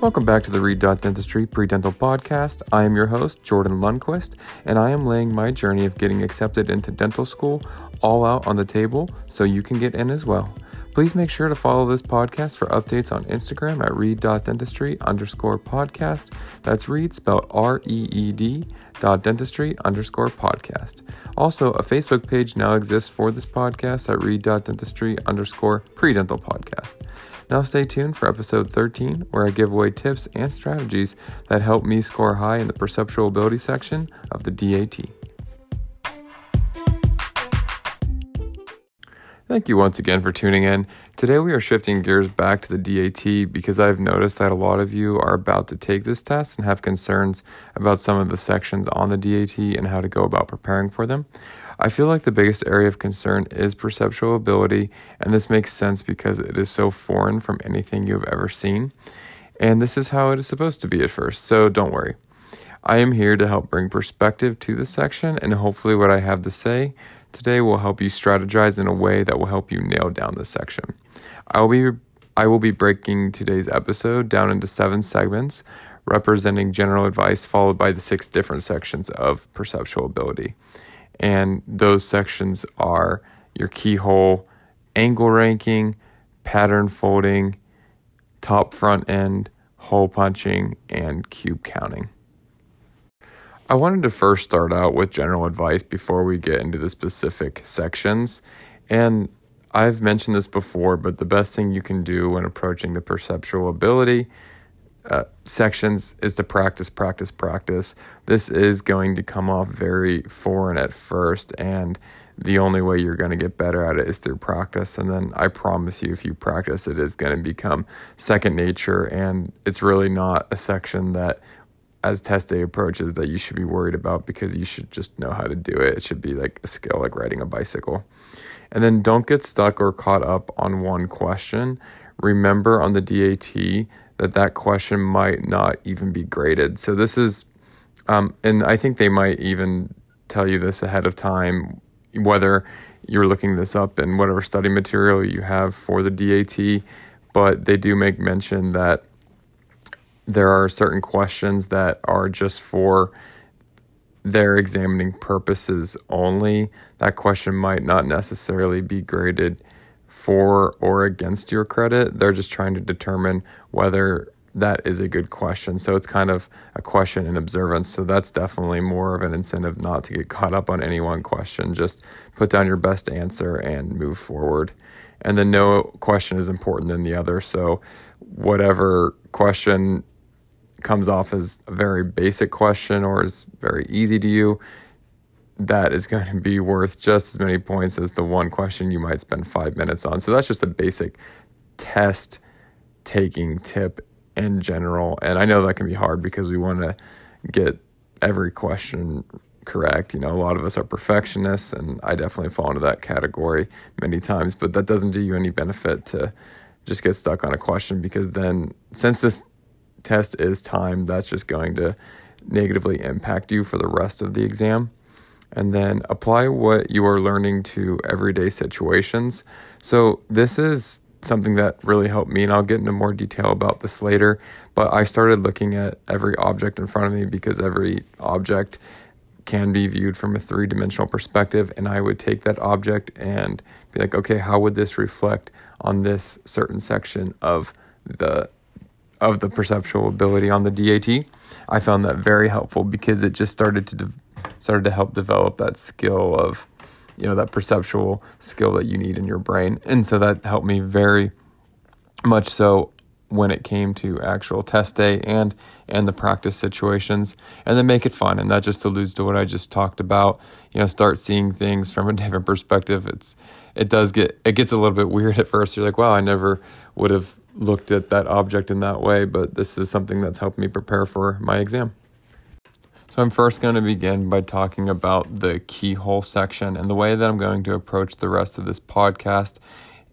Welcome back to the Reed Dentistry Pre-Dental Podcast. I am your host, Jordan Lundquist, and I am laying my journey of getting accepted into dental school all out on the table so you can get in as well. Please make sure to follow this podcast for updates on Instagram at reed.dentistry underscore podcast. That's Reed spelled R E E D dot dentistry underscore podcast. Also, a Facebook page now exists for this podcast at reed.dentistry underscore pre-dental podcast. Now stay tuned for episode 13, where I give away tips and strategies that help me score high in the perceptual ability section of the DAT. Thank you once again for tuning in. Today we are shifting gears back to the DAT because I've noticed that a lot of you are about to take this test and have concerns about some of the sections on the DAT and how to go about preparing for them. I feel like the biggest area of concern is perceptual ability, and this makes sense because it is so foreign from anything you have ever seen. And this is how it is supposed to be at first, so don't worry. I am here to help bring perspective to this section, and hopefully, what I have to say today will help you strategize in a way that will help you nail down this section. I will be I will be breaking today's episode down into seven segments representing general advice followed by the six different sections of perceptual ability. And those sections are your keyhole, angle ranking, pattern folding, top front end, hole punching, and cube counting. I wanted to first start out with general advice before we get into the specific sections. And I've mentioned this before, but the best thing you can do when approaching the perceptual ability uh, sections is to practice, practice, practice. This is going to come off very foreign at first, and the only way you're going to get better at it is through practice. And then I promise you, if you practice, it is going to become second nature. And it's really not a section that, as test day approaches, that you should be worried about because you should just know how to do it. It should be like a skill, like riding a bicycle. And then don't get stuck or caught up on one question. Remember on the DAT that that question might not even be graded. So this is, um, and I think they might even tell you this ahead of time, whether you're looking this up in whatever study material you have for the DAT. But they do make mention that there are certain questions that are just for their examining purposes only. That question might not necessarily be graded for or against your credit. They're just trying to determine whether that is a good question. So it's kind of a question in observance. So that's definitely more of an incentive not to get caught up on any one question. Just put down your best answer and move forward. And then no question is important than the other. So whatever question comes off as a very basic question or is very easy to you, that is going to be worth just as many points as the one question you might spend five minutes on. So that's just a basic test taking tip in general. And I know that can be hard because we want to get every question correct. You know, a lot of us are perfectionists, and I definitely fall into that category many times, but that doesn't do you any benefit to just get stuck on a question because then, since this test is timed, that's just going to negatively impact you for the rest of the exam and then apply what you are learning to everyday situations. So, this is something that really helped me, and I'll get into more detail about this later. But I started looking at every object in front of me because every object can be viewed from a three dimensional perspective, and I would take that object and be like, okay, how would this reflect on this certain section of the of the perceptual ability on the DAT? I found that very helpful because it just started to de- started to help develop that skill of you know that perceptual skill that you need in your brain. And so that helped me very much so when it came to actual test day and and the practice situations and then make it fun. And that just alludes to what I just talked about. You know start seeing things from a different perspective. It's it does get it gets a little bit weird at first. You're like wow I never would have looked at that object in that way but this is something that's helped me prepare for my exam so I'm first going to begin by talking about the keyhole section. And the way that I'm going to approach the rest of this podcast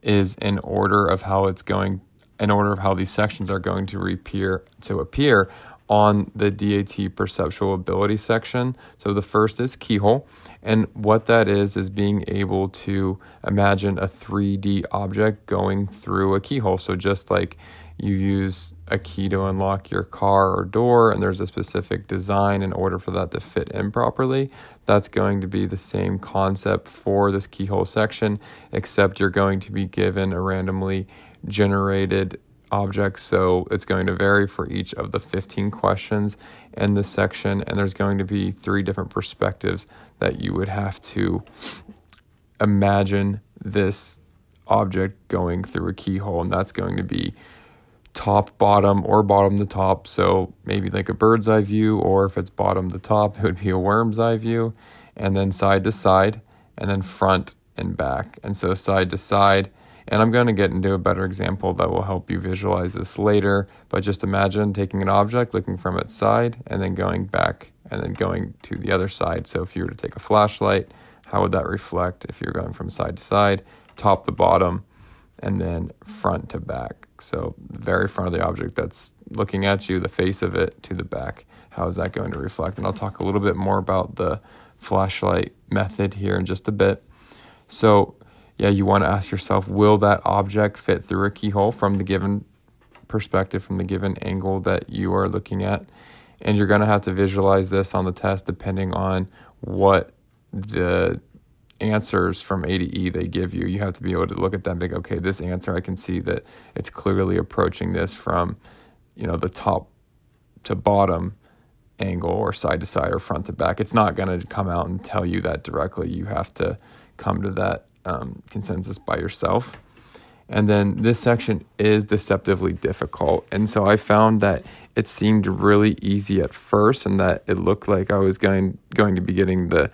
is in order of how it's going in order of how these sections are going to appear to appear on the DAT perceptual ability section. So the first is keyhole. And what that is, is being able to imagine a 3D object going through a keyhole. So just like you use a key to unlock your car or door, and there's a specific design in order for that to fit in properly. That's going to be the same concept for this keyhole section, except you're going to be given a randomly generated object. So it's going to vary for each of the 15 questions in this section, and there's going to be three different perspectives that you would have to imagine this object going through a keyhole, and that's going to be top bottom or bottom to top. So maybe like a bird's eye view, or if it's bottom to top, it would be a worm's eye view, and then side to side, and then front and back. And so side to side. And I'm going to get into a better example that will help you visualize this later. But just imagine taking an object, looking from its side, and then going back and then going to the other side. So if you were to take a flashlight, how would that reflect if you're going from side to side, top to bottom, and then front to back. So the very front of the object that's looking at you, the face of it to the back. How is that going to reflect? And I'll talk a little bit more about the flashlight method here in just a bit. So yeah, you want to ask yourself, will that object fit through a keyhole from the given perspective, from the given angle that you are looking at? And you're going to have to visualize this on the test depending on what the answers from A to E they give you, you have to be able to look at them and think, okay, this answer I can see that it's clearly approaching this from, you know, the top to bottom angle or side to side or front to back. It's not going to come out and tell you that directly. You have to come to that um, consensus by yourself. And then this section is deceptively difficult. And so I found that it seemed really easy at first and that it looked like I was going going to be getting the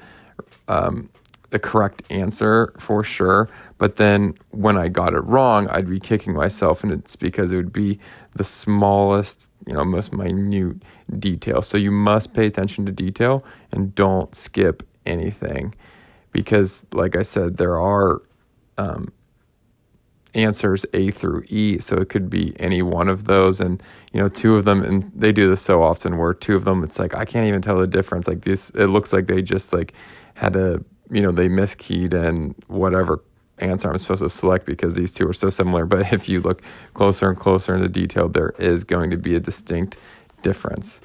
um, the correct answer for sure. But then when I got it wrong, I'd be kicking myself, and it's because it would be the smallest, you know, most minute detail. So you must pay attention to detail and don't skip anything because, like I said, there are um, answers A through E, so it could be any one of those. And you know, two of them, and they do this so often, where two of them, it's like I can't even tell the difference. Like this, it looks like they just like had a you know, they miskeyed and whatever answer I'm supposed to select because these two are so similar. But if you look closer and closer into detail, there is going to be a distinct difference.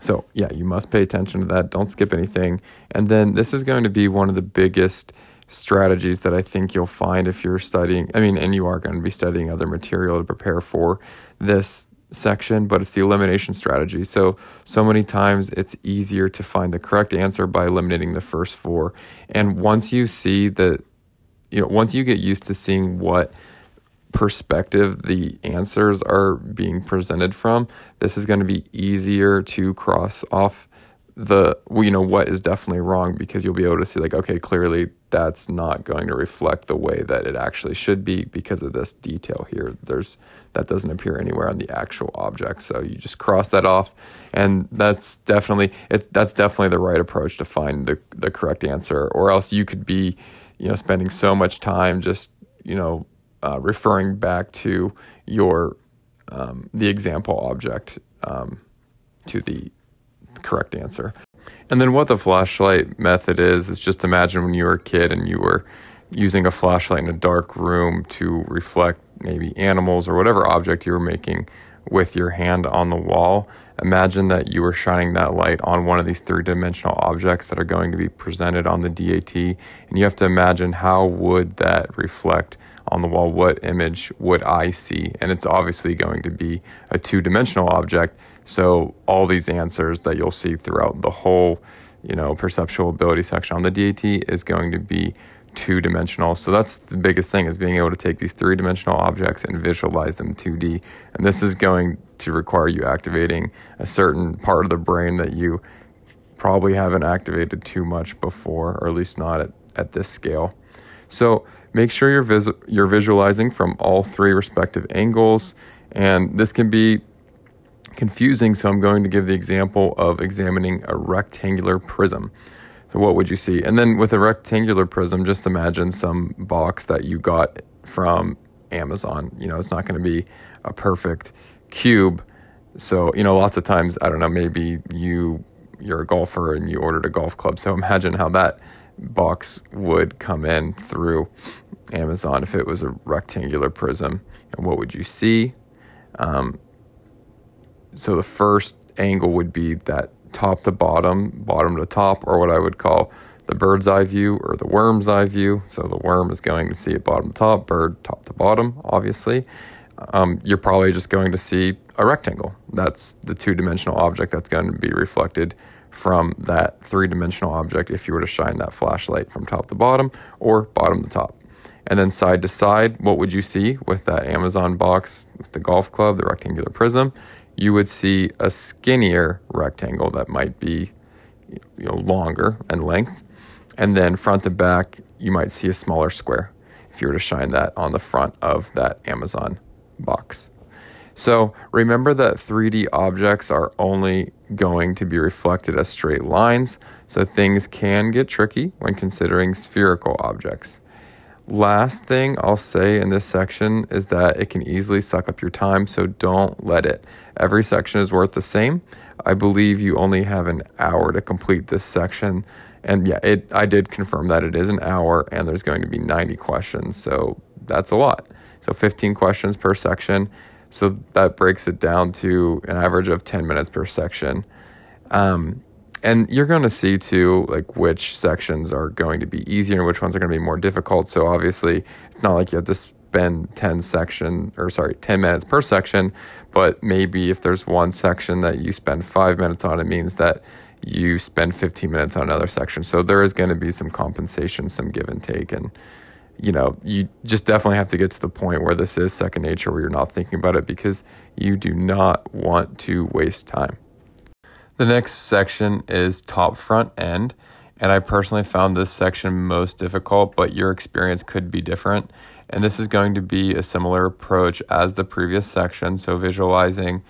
So, yeah, you must pay attention to that. Don't skip anything. And then this is going to be one of the biggest strategies that I think you'll find if you're studying. I mean, and you are going to be studying other material to prepare for this section, but it's the elimination strategy. So, so many times it's easier to find the correct answer by eliminating the first four. And once you see that, you know, once you get used to seeing what perspective the answers are being presented from, this is going to be easier to cross off the you know what is definitely wrong because you'll be able to see like okay clearly that's not going to reflect the way that it actually should be because of this detail here there's that doesn't appear anywhere on the actual object. So you just cross that off. And that's definitely it that's definitely the right approach to find the the correct answer. Or else you could be you know spending so much time just you know uh, referring back to your um, the example object um, to the correct answer. And then what the flashlight method is is just imagine when you were a kid and you were using a flashlight in a dark room to reflect maybe animals or whatever object you were making with your hand on the wall. Imagine that you were shining that light on one of these three-dimensional objects that are going to be presented on the DAT and you have to imagine how would that reflect on the wall what image would I see and it's obviously going to be a two-dimensional object so all these answers that you'll see throughout the whole, you know, perceptual ability section on the DAT is going to be two dimensional. So that's the biggest thing is being able to take these three dimensional objects and visualize them 2D. And this is going to require you activating a certain part of the brain that you probably haven't activated too much before, or at least not at, at this scale. So make sure you're vis- you're visualizing from all three respective angles, and this can be confusing, so I'm going to give the example of examining a rectangular prism. What would you see? And then with a rectangular prism, just imagine some box that you got from Amazon. You know, it's not going to be a perfect cube So, you know, lots of times, I don't know, maybe you you're a golfer and you ordered a golf club. So imagine how that box would come in through Amazon if it was a rectangular prism. And what would you see? Um, so the first angle would be that top to bottom, bottom to top, or what I would call the bird's eye view or the worm's eye view. So the worm is going to see it bottom to top, bird top to bottom, obviously. Um, you're probably just going to see a rectangle. That's the two dimensional object that's going to be reflected from that three dimensional object if you were to shine that flashlight from top to bottom or bottom to top. And then side to side, what would you see with that Amazon box with the golf club, the rectangular prism? You would see a skinnier rectangle that might be you know, longer in length. And then front to back, you might see a smaller square if you were to shine that on the front of that Amazon box. So remember that 3D objects are only going to be reflected as straight lines, so things can get tricky when considering spherical objects. Last thing I'll say in this section is that it can easily suck up your time, so don't let it. Every section is worth the same. I believe you only have an hour to complete this section. And yeah, it I did confirm that it is an hour and there's going to be 90 questions. So that's a lot. So 15 questions per section. So that breaks it down to an average of 10 minutes per section. Um, and you're going to see too, like which sections are going to be easier and which ones are going to be more difficult. So obviously, it's not like you have to spend 10 section or sorry, 10 minutes per section, but maybe if there's one section that you spend five minutes on, it means that you spend 15 minutes on another section. So there is going to be some compensation, some give and take, and you know, you just definitely have to get to the point where this is second nature, where you're not thinking about it because you do not want to waste time. The next section is top front end. And I personally found this section most difficult, but your experience could be different. And this is going to be a similar approach as the previous section. So, visualizing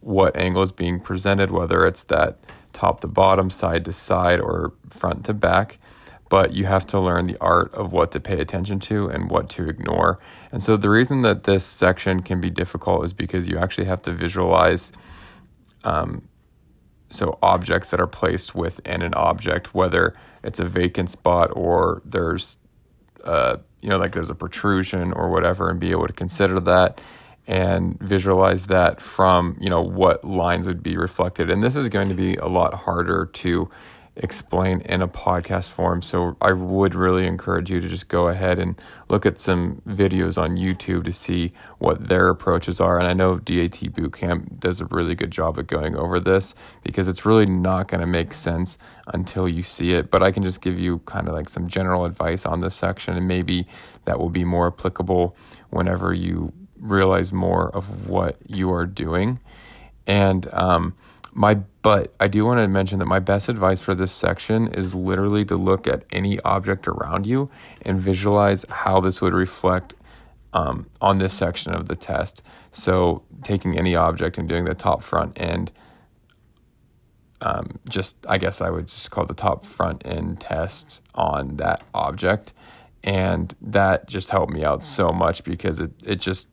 what angle is being presented, whether it's that top to bottom, side to side, or front to back but you have to learn the art of what to pay attention to and what to ignore. And so the reason that this section can be difficult is because you actually have to visualize um, so objects that are placed within an object, whether it's a vacant spot or there's uh, you know like there's a protrusion or whatever, and be able to consider that and visualize that from you know what lines would be reflected. And this is going to be a lot harder to explain in a podcast form. So I would really encourage you to just go ahead and look at some videos on YouTube to see what their approaches are. And I know DAT Bootcamp does a really good job at going over this because it's really not going to make sense until you see it. But I can just give you kind of like some general advice on this section, and maybe that will be more applicable whenever you realize more of what you are doing. And um, my but I do want to mention that my best advice for this section is literally to look at any object around you and visualize how this would reflect um, on this section of the test. So taking any object and doing the top front end, um, just I guess I would just call the top front end test on that object. And that just helped me out so much because it, it just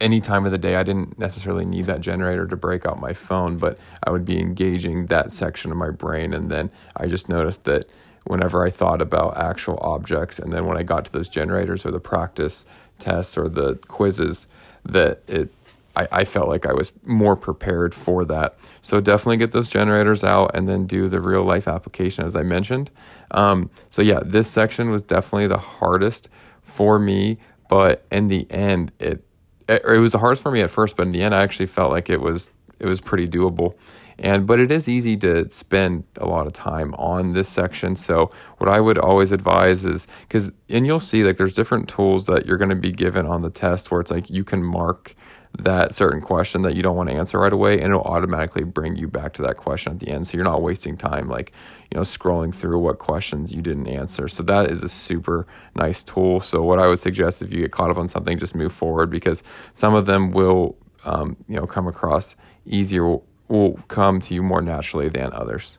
any time of the day, I didn't necessarily need that generator to break out my phone, but I would be engaging that section of my brain. And then I just noticed that whenever I thought about actual objects, and then when I got to those generators or the practice tests or the quizzes, that it I, I felt like I was more prepared for that. So definitely get those generators out and then do the real life application as I mentioned. Um, so yeah, this section was definitely the hardest for me, but in the end, it it, it was the hardest for me at first, but in the end, I actually felt like it was it was pretty doable. And but it is easy to spend a lot of time on this section. So what I would always advise is because and you'll see like there's different tools that you're going to be given on the test where it's like you can mark that certain question that you don't want to answer right away and it'll automatically bring you back to that question at the end. So you're not wasting time like you know scrolling through what questions you didn't answer. So that is a super nice tool. So what i would suggest if you get caught up on something just move forward because some of them will um, you know come across easier will come to you more naturally than others.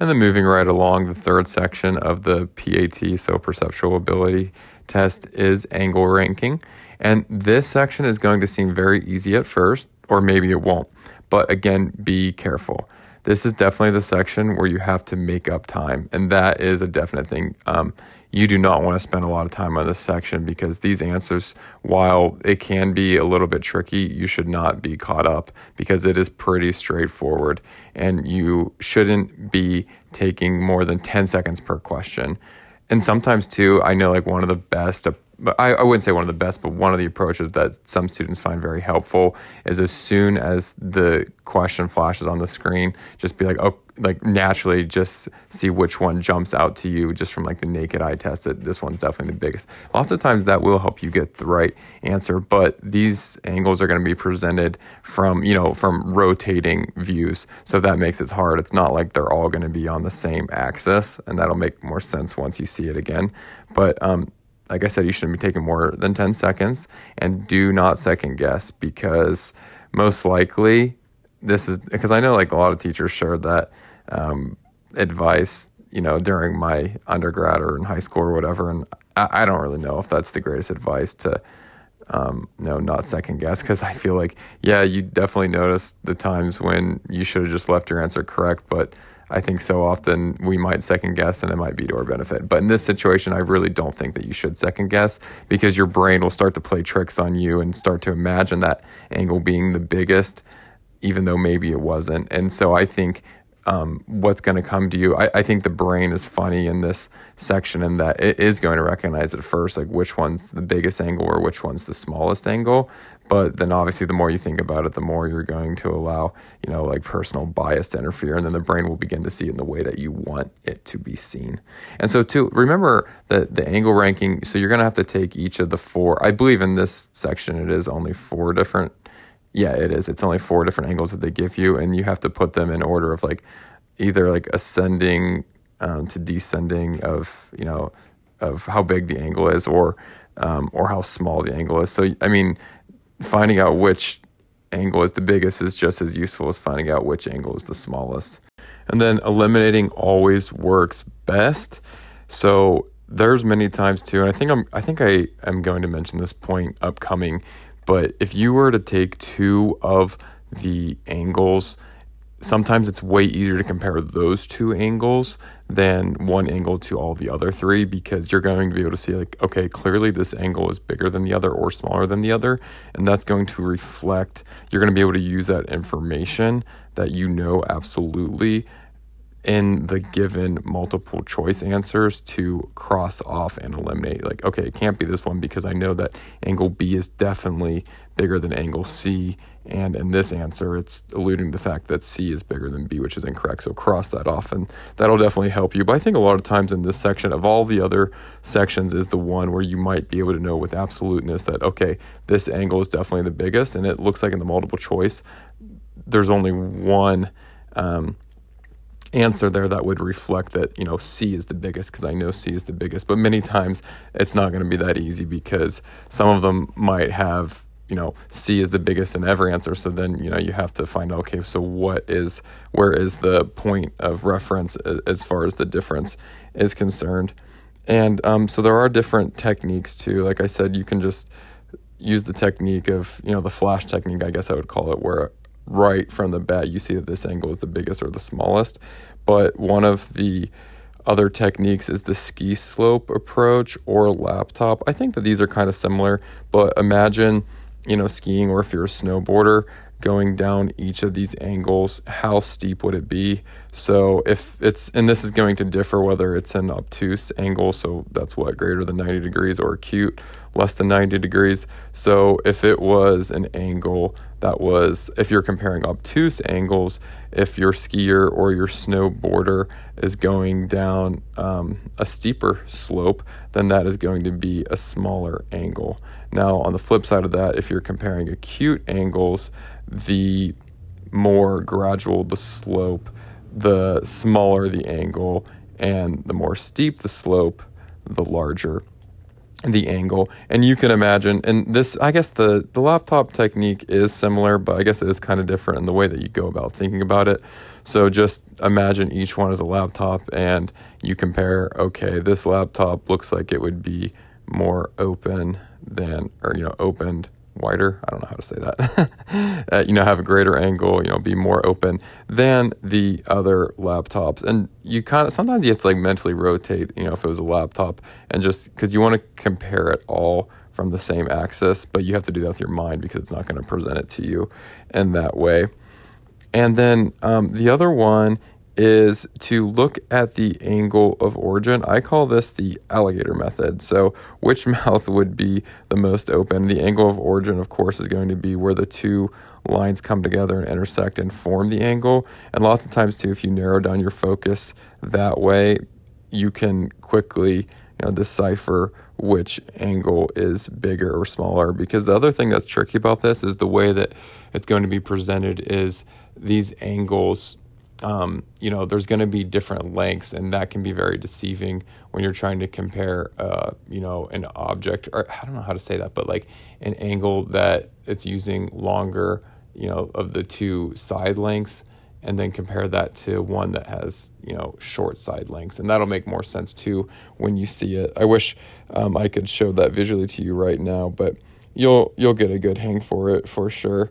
And then moving right along the third section of the PAT so perceptual ability test is angle ranking and this section is going to seem very easy at first, or maybe it won't. But again, be careful. This is definitely the section where you have to make up time, and that is a definite thing. Um, you do not want to spend a lot of time on this section because these answers, while it can be a little bit tricky, you should not be caught up because it is pretty straightforward and you shouldn't be taking more than 10 seconds per question. And sometimes, too, I know like one of the best I, I wouldn't say one of the best, but one of the approaches that some students find very helpful is as soon as the question flashes on the screen, just be like, oh, like naturally just see which one jumps out to you just from like the naked eye test that this one's definitely the biggest. Lots of times that will help you get the right answer, but these angles are going to be presented from, you know, from rotating views. So that makes it hard. It's not like they're all going to be on the same axis and that'll make more sense once you see it again. But um like I said, you shouldn't be taking more than 10 seconds and do not second guess because most likely this is because I know like a lot of teachers shared that um, advice, you know, during my undergrad or in high school or whatever. And I, I don't really know if that's the greatest advice to, um, no, not second guess because I feel like, yeah, you definitely notice the times when you should have just left your answer correct, but I think so often we might second guess and it might be to our benefit. But in this situation, I really don't think that you should second guess because your brain will start to play tricks on you and start to imagine that angle being the biggest, even though maybe it wasn't. And so I think um, what's going to come to you. I, I, think the brain is funny in this section in that it is going to recognize at first like which one's the biggest angle or which one's the smallest angle. But then obviously the more you think about it, the more you're going to allow, you know, like personal bias to interfere. And then the brain will begin to see it in the way that you want it to be seen. And so to remember that the angle ranking, so you're going to have to take each of the four, I believe in this section it is only four different yeah, it is. It's only four different angles that they give you, and you have to put them in order of like either like ascending um, to descending of you know of how big the angle is, or um, or how small the angle is. So I mean, finding out which angle is the biggest is just as useful as finding out which angle is the smallest. And then eliminating always works best. So there's many times too, and I think I'm I think I am going to mention this point upcoming but if you were to take two of the angles, sometimes it's way easier to compare those two angles than one angle to all the other three because you're going to be able to see like okay clearly this angle is bigger than the other or smaller than the other and that's going to reflect you're going to be able to use that information that you know absolutely in the given multiple choice answers to cross off and eliminate. Like, okay, it can't be this one because I know that angle B is definitely bigger than angle C. And in this answer, it's alluding to the fact that C is bigger than B, which is incorrect. So cross that off, and that'll definitely help you. But I think a lot of times in this section, of all the other sections, is the one where you might be able to know with absoluteness that, okay, this angle is definitely the biggest. And it looks like in the multiple choice, there's only one. Um, answer there that would reflect that you know C is the biggest because I know C is the biggest. But many times it's not going to be that easy because some of them might have you know C is the biggest in every answer. So then you know you have to find out okay, so what is where is the point of reference as far as the difference is concerned. And um, so there are different techniques too. Like I said, you can just use the technique of you know the flash technique, I guess I would call it, where right from the bat, you see that this angle is the biggest or the smallest. But one of the other techniques is the ski slope approach or laptop. I think that these are kind of similar, but imagine, you know, skiing or if you're a snowboarder, going down each of these angles, how steep would it be? So if it's, and this is going to differ whether it's an obtuse angle, so that's what, greater than 90 degrees, or acute, less than 90 degrees. So if it was an angle that was, if you're comparing obtuse angles, if your skier or your snowboarder is going down um, a steeper slope, then that is going to be a smaller angle. Now, on the flip side of that, if you're comparing acute angles, the more gradual the slope, the smaller the angle, and the more steep the slope, the larger the angle. And you can imagine, and this, I guess the, the laptop technique is similar, but I guess it is kind of different in the way that you go about thinking about it. So just imagine each one as a laptop and you compare, okay, this laptop looks like it would be more open than, or, you know, opened wider. I don't know how to say that. uh, you know, have a greater angle. You know, be more open than the other laptops. And you kind of sometimes you have to like mentally rotate. You know, if it was a laptop, and just because you want to compare it all from the same axis, but you have to do that with your mind because it's not going to present it to you in that way. And then um, the other one is to look at the angle of origin. I call this the alligator method. So, which mouth would be the most open? The angle of origin, of course, is going to be where the two lines come together and intersect and form the angle. And lots of times, too, if you narrow down your focus that way, you can quickly you know, decipher which angle is bigger or smaller. Because the other thing that's tricky about this is the way that it's going to be presented is these angles um, you know, there's going to be different lengths, and that can be very deceiving when you're trying to compare, uh, you know, an object, or I don't know how to say that, but like an angle that it's using longer, you know, of the two side lengths, and then compare that to one that has, you know, short side lengths, and that'll make more sense too when you see it. I wish um, I could show that visually to you right now, but you'll you'll get a good hang for it for sure,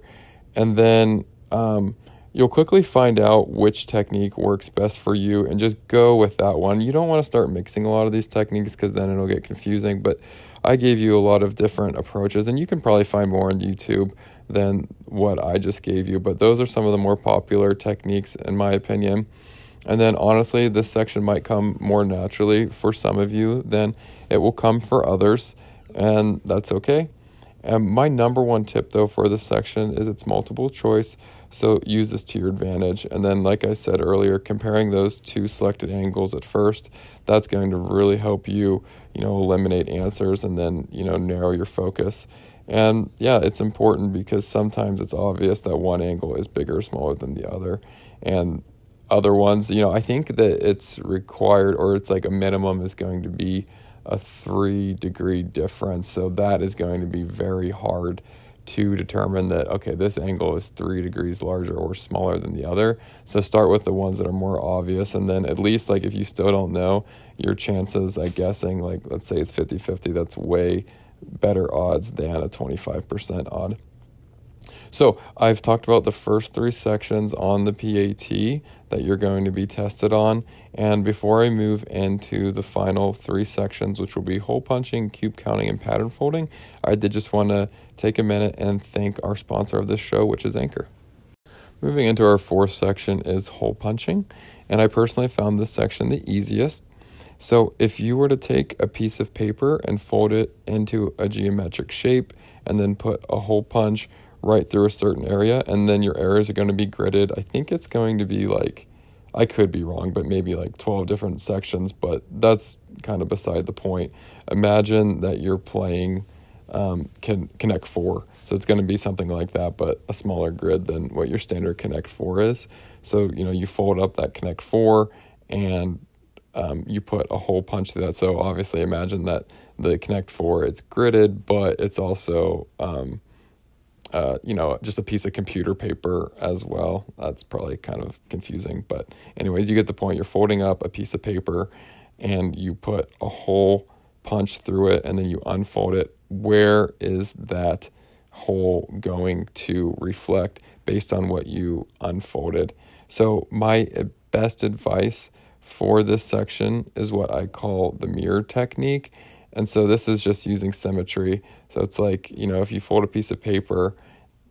and then. Um, You'll quickly find out which technique works best for you and just go with that one. You don't want to start mixing a lot of these techniques because then it'll get confusing. But I gave you a lot of different approaches, and you can probably find more on YouTube than what I just gave you. But those are some of the more popular techniques, in my opinion. And then, honestly, this section might come more naturally for some of you than it will come for others, and that's okay. And my number one tip, though, for this section is it's multiple choice. So use this to your advantage. And then, like I said earlier, comparing those two selected angles at first, that's going to really help you, you know, eliminate answers and then, you know, narrow your focus. And yeah, it's important because sometimes it's obvious that one angle is bigger or smaller than the other. And other ones, you know, I think that it's required or it's like a minimum is going to be a three degree difference. So that is going to be very hard to determine that okay this angle is three degrees larger or smaller than the other. So start with the ones that are more obvious and then at least like if you still don't know your chances at guessing like let's say it's 50-50 that's way better odds than a 25% odd so I've talked about the first three sections on the PAT that you're going to be tested on. And before I move into the final three sections, which will be hole punching, cube counting, and pattern folding, I did just want to take a minute and thank our sponsor of this show, which is Anchor. Moving into our fourth section is hole punching. And I personally found this section the easiest. So if you were to take a piece of paper and fold it into a geometric shape and then put a hole punch right through a certain area, and then your areas are going to be gridded. I think it's going to be like, I could be wrong, but maybe like 12 different sections, but that's kind of beside the point. Imagine that you're playing um, can Connect Four, so it's going to be something like that, but a smaller grid than what your standard Connect Four is. So you know you fold up that Connect Four and um, you put a hole punch through that. So obviously, imagine that the Connect Four it's gridded, but it's also um, uh, you know, just a piece of computer paper as well. That's probably kind of confusing. But, anyways, you get the point. You're folding up a piece of paper and you put a hole punch through it and then you unfold it. Where is that hole going to reflect based on what you unfolded? So, my best advice for this section is what I call the mirror technique. And so this is just using symmetry. So it's like, you know, if you fold a piece of paper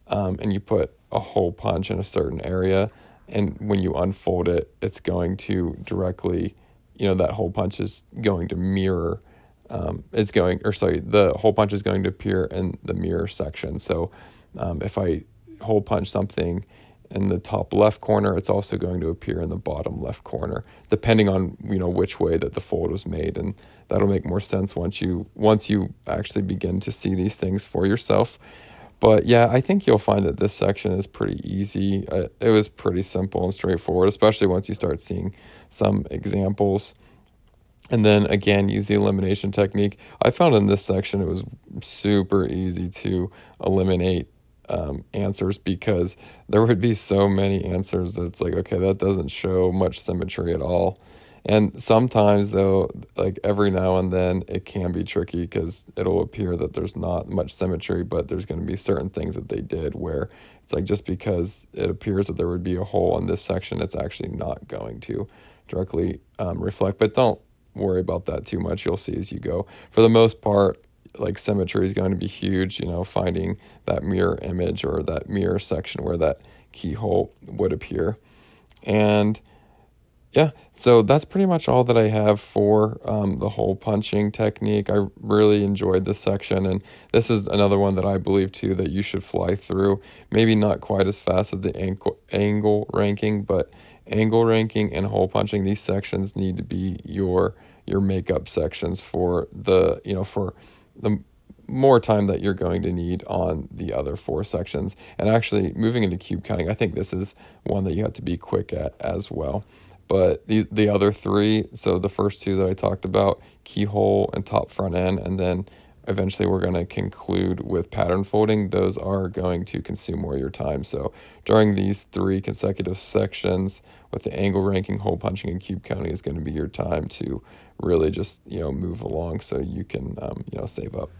um, and you put a hole punch in a certain area, and when you unfold it, it's going to directly, you know, that hole punch is going to mirror. Um, it's going, or sorry, the hole punch is going to appear in the mirror section. So um, if I hole punch something in the top left corner, it's also going to appear in the bottom left corner, depending on you know which way that the fold was made, and that'll make more sense once you once you actually begin to see these things for yourself. But yeah, I think you'll find that this section is pretty easy. Uh, it was pretty simple and straightforward, especially once you start seeing some examples. And then again, use the elimination technique. I found in this section it was super easy to eliminate um, answers because there would be so many answers that it's like, okay, that doesn't show much symmetry at all. And sometimes, though, like every now and then, it can be tricky because it'll appear that there's not much symmetry, but there's going to be certain things that they did where it's like just because it appears that there would be a hole in this section, it's actually not going to directly um, reflect. But don't worry about that too much. You'll see as you go. For the most part, like symmetry is going to be huge, you know, finding that mirror image or that mirror section where that keyhole would appear. And yeah, so that's pretty much all that I have for um, the hole punching technique. I really enjoyed this section, and this is another one that I believe too that you should fly through. Maybe not quite as fast as the angle, angle ranking, but angle ranking and hole punching, these sections need to be your your makeup sections for the you know for the more time that you're going to need on the other four sections. And actually, moving into cube counting, I think this is one that you have to be quick at as well. But the the other three, so the first two that I talked about, keyhole and top front end, and then eventually we're going to conclude with pattern folding. Those are going to consume more of your time. So during these three consecutive sections with the angle ranking, hole punching, and cube counting is going to be your time to really just you know move along so you can um, you know save up.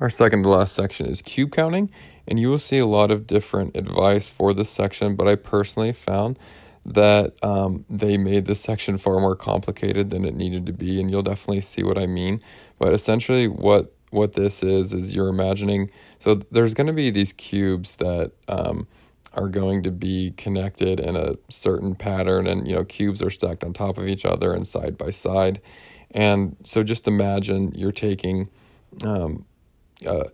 Our second to last section is cube counting, and you will see a lot of different advice for this section, but I personally found that um, they made this section far more complicated than it needed to be, and you'll definitely see what I mean. But essentially, what what this is is you're imagining. So there's going to be these cubes that um, are going to be connected in a certain pattern, and you know cubes are stacked on top of each other and side by side. And so just imagine you're taking um, uh,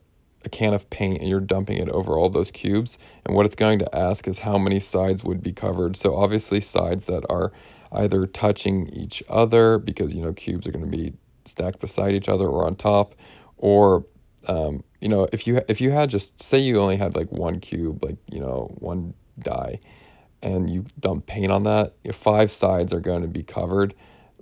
a can of paint and you're dumping it over all those cubes. And what it's going to ask is how many sides would be covered. So obviously sides that are either touching each other because you know cubes are going to be stacked beside each other or on top, or um, you know if you if you had just say you only had like one cube, like you know one die, and you dump paint on that, five sides are going to be covered,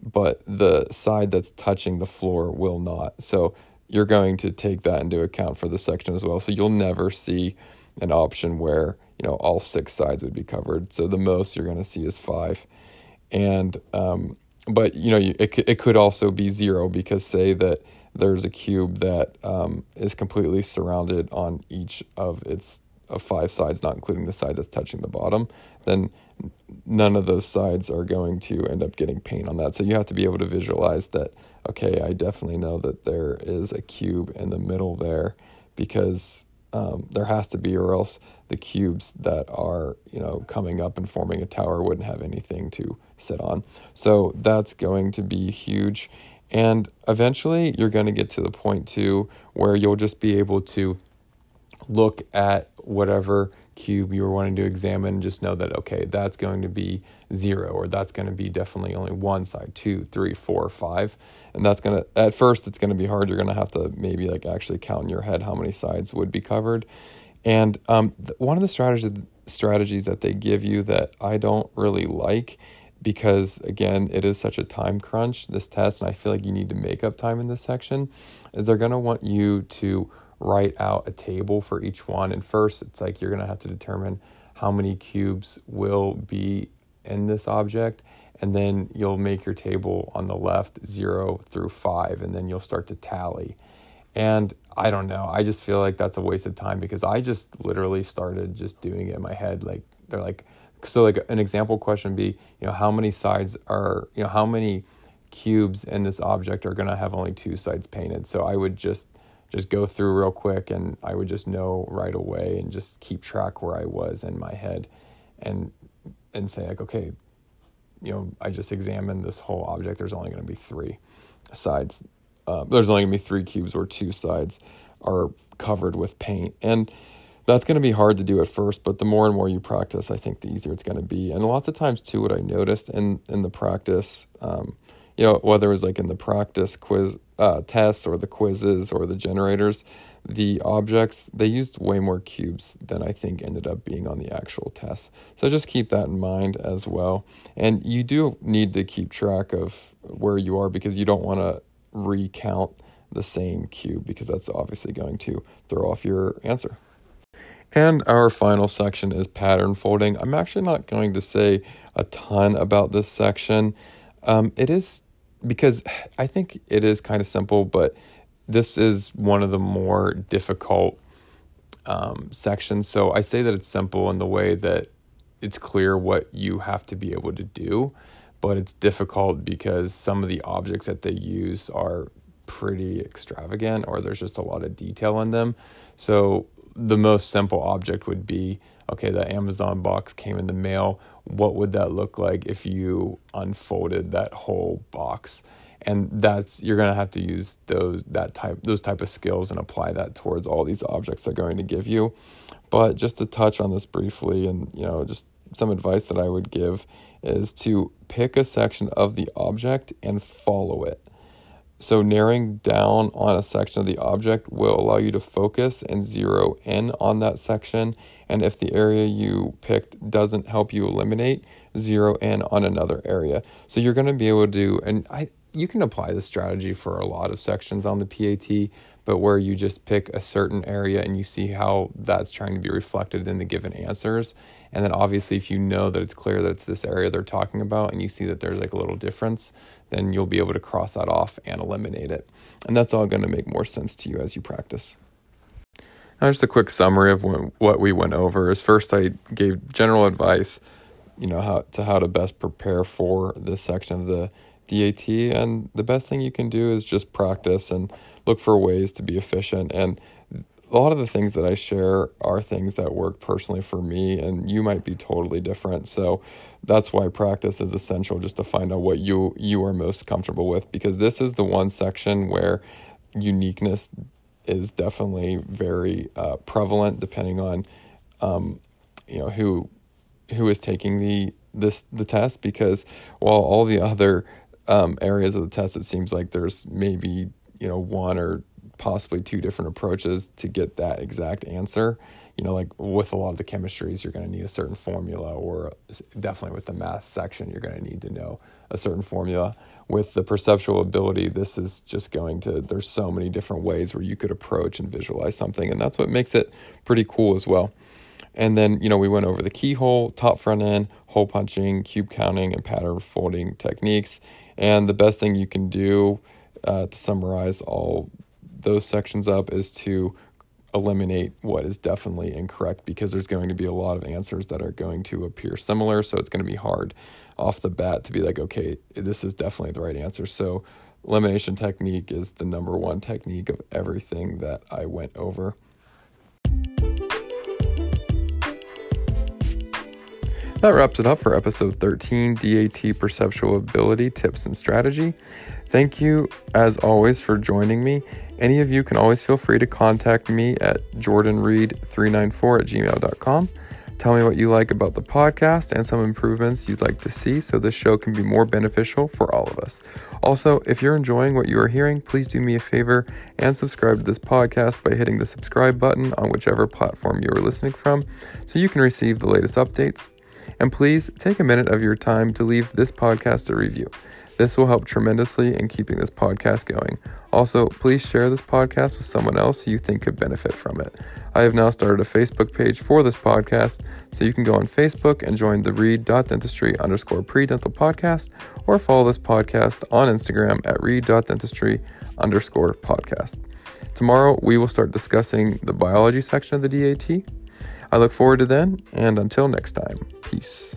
but the side that's touching the floor will not. So you're going to take that into account for the section as well. So you'll never see an option where you know all six sides would be covered. So the most you're going to see is five, and um, but you know it it could also be zero because say that there's a cube that um, is completely surrounded on each of its of five sides, not including the side that's touching the bottom, then none of those sides are going to end up getting paint on that. So you have to be able to visualize that, okay, I definitely know that there is a cube in the middle there because um, there has to be, or else the cubes that are, you know, coming up and forming a tower wouldn't have anything to sit on. So that's going to be huge. And eventually you're going to get to the point too where you'll just be able to look at whatever cube you were wanting to examine, and just know that, okay, that's going to be zero, or that's going to be definitely only one side, two, three, four, five. And that's going to, at first, it's going to be hard. You're going to have to maybe like actually count in your head how many sides would be covered. And um, one of the strategies, strategies that they give you that I don't really like because again it is such a time crunch this test and i feel like you need to make up time in this section is they're going to want you to write out a table for each one. And first, it's like you're going to have to determine how many cubes will be in this object. And then you'll make your table on the left zero through five, and then you'll start to tally. And I don't know. I just feel like that's a waste of time because I just literally started just doing it in my head. Like, they're like, so like an example question be, you know, how many sides are, you know, how many cubes in this object are going to have only two sides painted? So I would just just go through real quick and I would just know right away and just keep track where I was in my head and and say like okay you know I just examined this whole object there's only going to be three sides uh, there's only going to be three cubes where two sides are covered with paint and that's going to be hard to do at first but the more and more you practice I think the easier it's going to be and lots of times too what I noticed in in the practice um, you know, whether it was like in the practice quiz uh, tests or the quizzes or the generators, the objects they used way more cubes than I think ended up being on the actual test. So just keep that in mind as well. And you do need to keep track of where you are because you don't want to recount the same cube because that's obviously going to throw off your answer. And our final section is pattern folding. I'm actually not going to say a ton about this section. Um, it is because I think it is kind of simple, but this is one of the more difficult um, sections. So I say that it's simple in the way that it's clear what you have to be able to do, but it's difficult because some of the objects that they use are pretty extravagant or there's just a lot of detail in them. So the most simple object would be okay, the Amazon box came in the mail. What would that look like if you unfolded that whole box? And that's you're gonna have to use those that type those type of skills and apply that towards all these objects they're going to give you. But just to touch on this briefly, and you know, just some advice that I would give is to pick a section of the object and follow it. So, narrowing down on a section of the object will allow you to focus and zero in on that section. And if the area you picked doesn't help you eliminate, zero in on another area. So, you're going to be able to, and I, you can apply this strategy for a lot of sections on the PAT, but where you just pick a certain area and you see how that's trying to be reflected in the given answers. And then obviously, if you know that it's clear that it's this area they're talking about and you see that there's like a little difference, then you'll be able to cross that off and eliminate it. And that's all going to make more sense to you as you practice. Now, just a quick summary of what we went over is first, I gave general advice, you know, how to how to best prepare for this section of the DAT. And the best thing you can do is just practice and look for ways to be efficient. And a lot of the things that I share are things that work personally for me, and you might be totally different. So that's why practice is essential, just to find out what you you are most comfortable with. Because this is the one section where uniqueness is definitely very uh, prevalent, depending on um, you know who who is taking the this the test. Because while all the other um, areas of the test, it seems like there's maybe you know one or possibly two different approaches to get that exact answer. You know, like with a lot of the chemistries, you're going to need a certain formula, or definitely with the math section, you're going to need to know a certain formula. With the perceptual ability, this is just going to, there's so many different ways where you could approach and visualize something, and that's what makes it pretty cool as well. And then, you know, we went over the keyhole, top front end, hole punching, cube counting, and pattern folding techniques. And the best thing you can do uh, to summarize all those sections up is to eliminate what is definitely incorrect because there's going to be a lot of answers that are going to appear similar. So it's going to be hard off the bat to be like, okay, this is definitely the right answer. So elimination technique is the number one technique of everything that I went over. That wraps it up for episode 13 DAT Perceptual Ability Tips and Strategy. Thank you, as always, for joining me. Any of you can always feel free to contact me at jordanreed394 at gmail.com. Tell me what you like about the podcast and some improvements you'd like to see so this show can be more beneficial for all of us. Also, if you're enjoying what you are hearing, please do me a favor and subscribe to this podcast by hitting the subscribe button on whichever platform you are listening from so you can receive the latest updates. And please take a minute of your time to leave this podcast a review. This will help tremendously in keeping this podcast going. Also, please share this podcast with someone else you think could benefit from it. I have now started a Facebook page for this podcast, so you can go on Facebook and join the read.dentistry underscore pre-dental podcast or follow this podcast on Instagram at read.dentistry underscore podcast. Tomorrow, we will start discussing the biology section of the DAT. I look forward to then, and until next time, peace.